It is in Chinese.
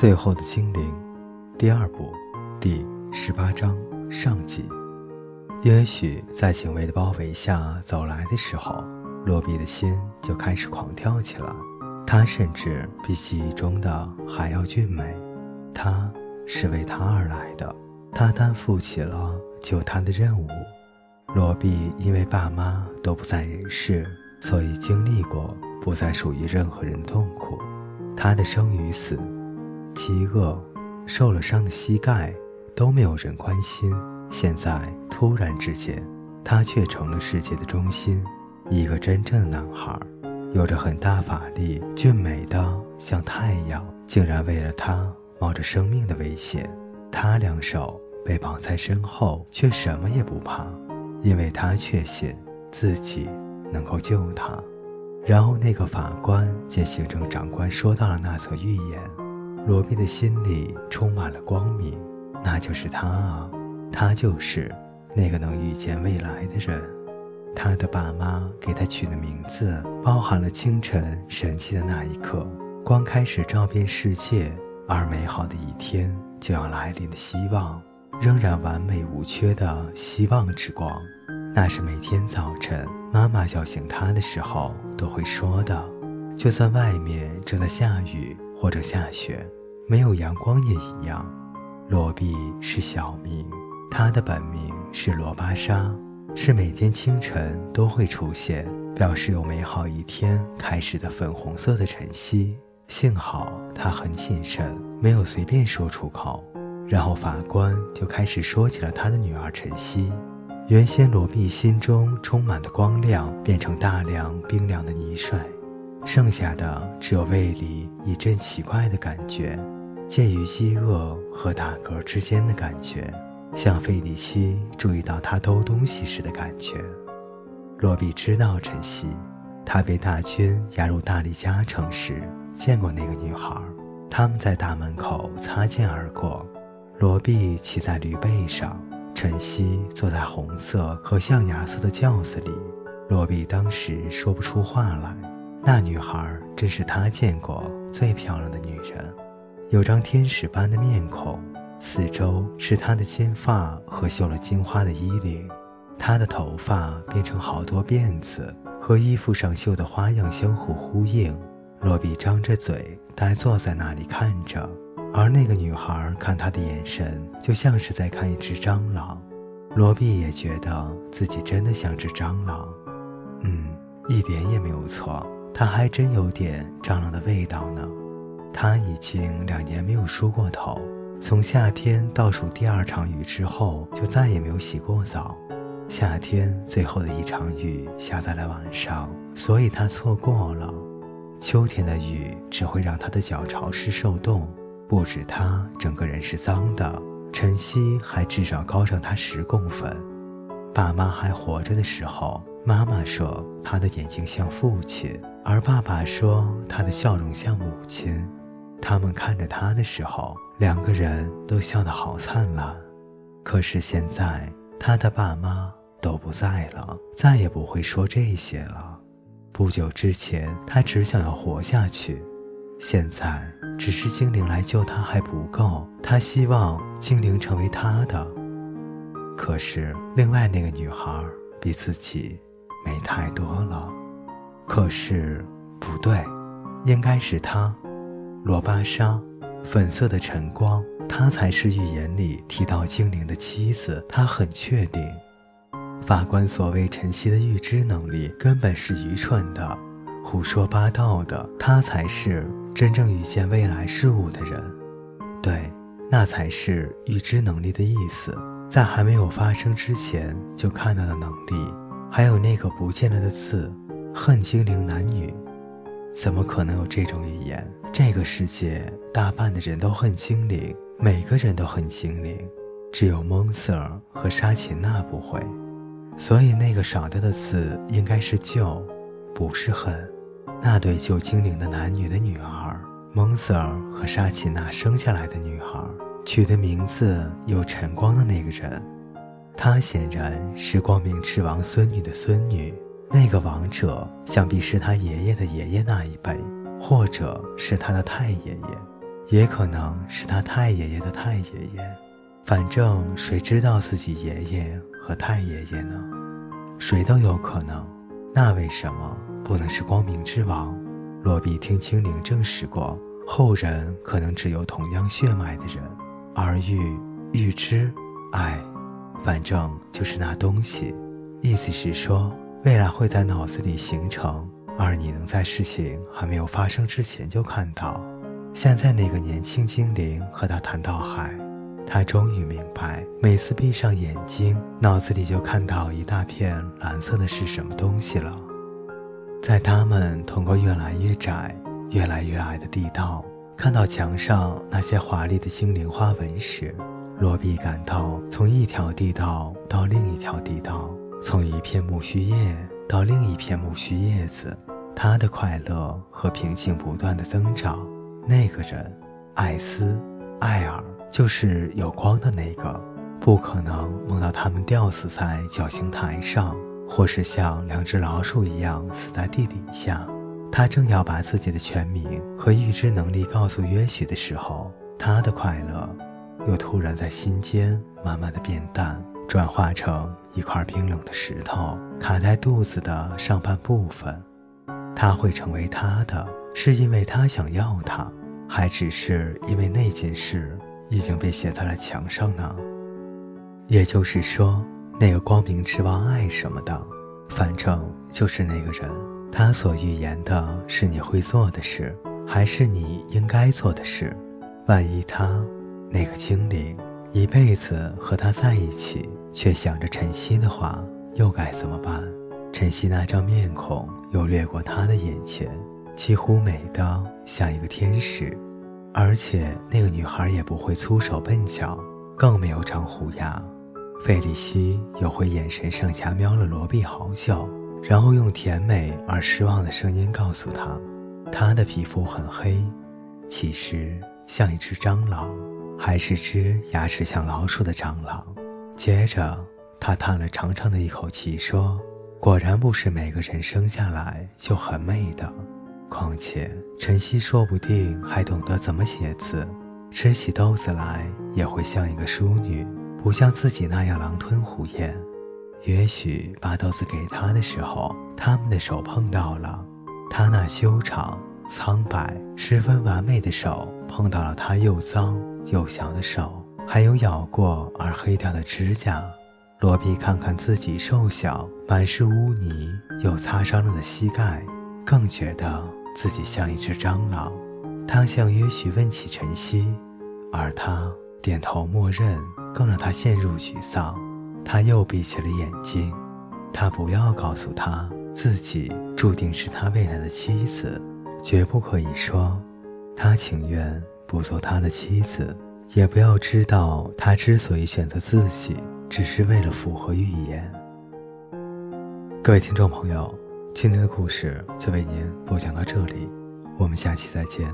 最后的精灵，第二部，第十八章上集。也许在警卫的包围下走来的时候，洛比的心就开始狂跳起来。她甚至比记忆中的还要俊美。他是为他而来的，他担负起了救他的任务。罗比因为爸妈都不在人世，所以经历过不再属于任何人的痛苦。他的生与死。饥饿、受了伤的膝盖都没有人关心。现在突然之间，他却成了世界的中心，一个真正的男孩，有着很大法力，俊美的像太阳，竟然为了他冒着生命的危险。他两手被绑在身后，却什么也不怕，因为他确信自己能够救他。然后那个法官见行政长官说到了那则预言。罗宾的心里充满了光明，那就是他啊，他就是那个能预见未来的人。他的爸妈给他取的名字，包含了清晨神奇的那一刻，光开始照遍世界，而美好的一天就要来临的希望，仍然完美无缺的希望之光。那是每天早晨妈妈叫醒他的时候都会说的，就算外面正在下雨或者下雪。没有阳光也一样。罗比是小名，他的本名是罗巴莎，是每天清晨都会出现，表示有美好一天开始的粉红色的晨曦。幸好他很谨慎，没有随便说出口。然后法官就开始说起了他的女儿晨曦。原先罗比心中充满的光亮，变成大量冰凉的泥水，剩下的只有胃里一阵奇怪的感觉。介于饥饿和打嗝之间的感觉，像费里西注意到他偷东西时的感觉。罗比知道晨曦，他被大军押入大利加城时见过那个女孩。他们在大门口擦肩而过。罗比骑在驴背上，晨曦坐在红色和象牙色的轿子里。罗比当时说不出话来。那女孩真是他见过最漂亮的女人。有张天使般的面孔，四周是她的金发和绣了金花的衣领，她的头发变成好多辫子，和衣服上绣的花样相互呼应。罗比张着嘴，呆坐在那里看着，而那个女孩看他的眼神，就像是在看一只蟑螂。罗比也觉得自己真的像只蟑螂，嗯，一点也没有错，他还真有点蟑螂的味道呢。他已经两年没有梳过头，从夏天倒数第二场雨之后，就再也没有洗过澡。夏天最后的一场雨下在了晚上，所以他错过了。秋天的雨只会让他的脚潮湿受冻，不止他整个人是脏的，晨曦还至少高上他十公分。爸妈还活着的时候，妈妈说他的眼睛像父亲，而爸爸说他的笑容像母亲。他们看着他的时候，两个人都笑得好灿烂。可是现在，他的爸妈都不在了，再也不会说这些了。不久之前，他只想要活下去，现在只是精灵来救他还不够，他希望精灵成为他的。可是另外那个女孩比自己美太多了。可是不对，应该是他。罗巴莎，粉色的晨光，她才是预言里提到精灵的妻子。他很确定，法官所谓晨曦的预知能力根本是愚蠢的、胡说八道的。他才是真正预见未来事物的人。对，那才是预知能力的意思，在还没有发生之前就看到的能力。还有那个不见了的字，恨精灵男女。怎么可能有这种语言？这个世界大半的人都恨精灵，每个人都恨精灵，只有蒙瑟尔和沙琴娜不会。所以那个少掉的字应该是救，不是恨。那对救精灵的男女的女儿，蒙瑟尔和沙琴娜生下来的女孩，取的名字有晨光的那个人，她显然是光明之王孙女的孙女。那个王者想必是他爷爷的爷爷那一辈，或者是他的太爷爷，也可能是他太爷爷的太爷爷。反正谁知道自己爷爷和太爷爷呢？谁都有可能。那为什么不能是光明之王？罗比听精灵证实过，后人可能只有同样血脉的人。而预预知爱，反正就是那东西。意思是说，未来会在脑子里形成，而你能在事情还没有发生之前就看到。现在那个年轻精灵和他谈到海。他终于明白，每次闭上眼睛，脑子里就看到一大片蓝色的是什么东西了。在他们通过越来越窄、越来越矮的地道，看到墙上那些华丽的精灵花纹时，罗比感到从一条地道到另一条地道，从一片苜蓿叶到另一片苜蓿叶子，他的快乐和平静不断的增长。那个人，艾斯，艾尔。就是有光的那个，不可能梦到他们吊死在绞刑台上，或是像两只老鼠一样死在地底下。他正要把自己的全名和预知能力告诉约许的时候，他的快乐又突然在心间慢慢的变淡，转化成一块冰冷的石头卡在肚子的上半部分。他会成为他的，是因为他想要他，还只是因为那件事？已经被写在了墙上呢。也就是说，那个光明之王爱什么的，反正就是那个人。他所预言的是你会做的事，还是你应该做的事？万一他，那个精灵，一辈子和他在一起，却想着晨曦的话，又该怎么办？晨曦那张面孔又掠过他的眼前，几乎美得像一个天使。而且那个女孩也不会粗手笨脚，更没有长胡牙。费里西又会眼神上下瞄了罗比好久，然后用甜美而失望的声音告诉他，她的皮肤很黑，其实像一只蟑螂，还是只牙齿像老鼠的蟑螂。接着他叹了长长的一口气，说：“果然不是每个人生下来就很美的。”况且晨曦说不定还懂得怎么写字，吃起豆子来也会像一个淑女，不像自己那样狼吞虎咽。也许把豆子给他的时候，他们的手碰到了，他那修长、苍白、十分完美的手碰到了他又脏幼小的手，还有咬过而黑掉的指甲。罗比看看自己瘦小、满是污泥又擦伤了的膝盖，更觉得。自己像一只蟑螂，他向约许问起晨曦，而他点头默认，更让他陷入沮丧。他又闭起了眼睛。他不要告诉他自己注定是他未来的妻子，绝不可以说他情愿不做他的妻子，也不要知道他之所以选择自己，只是为了符合预言。各位听众朋友。今天的故事就为您播讲到这里，我们下期再见。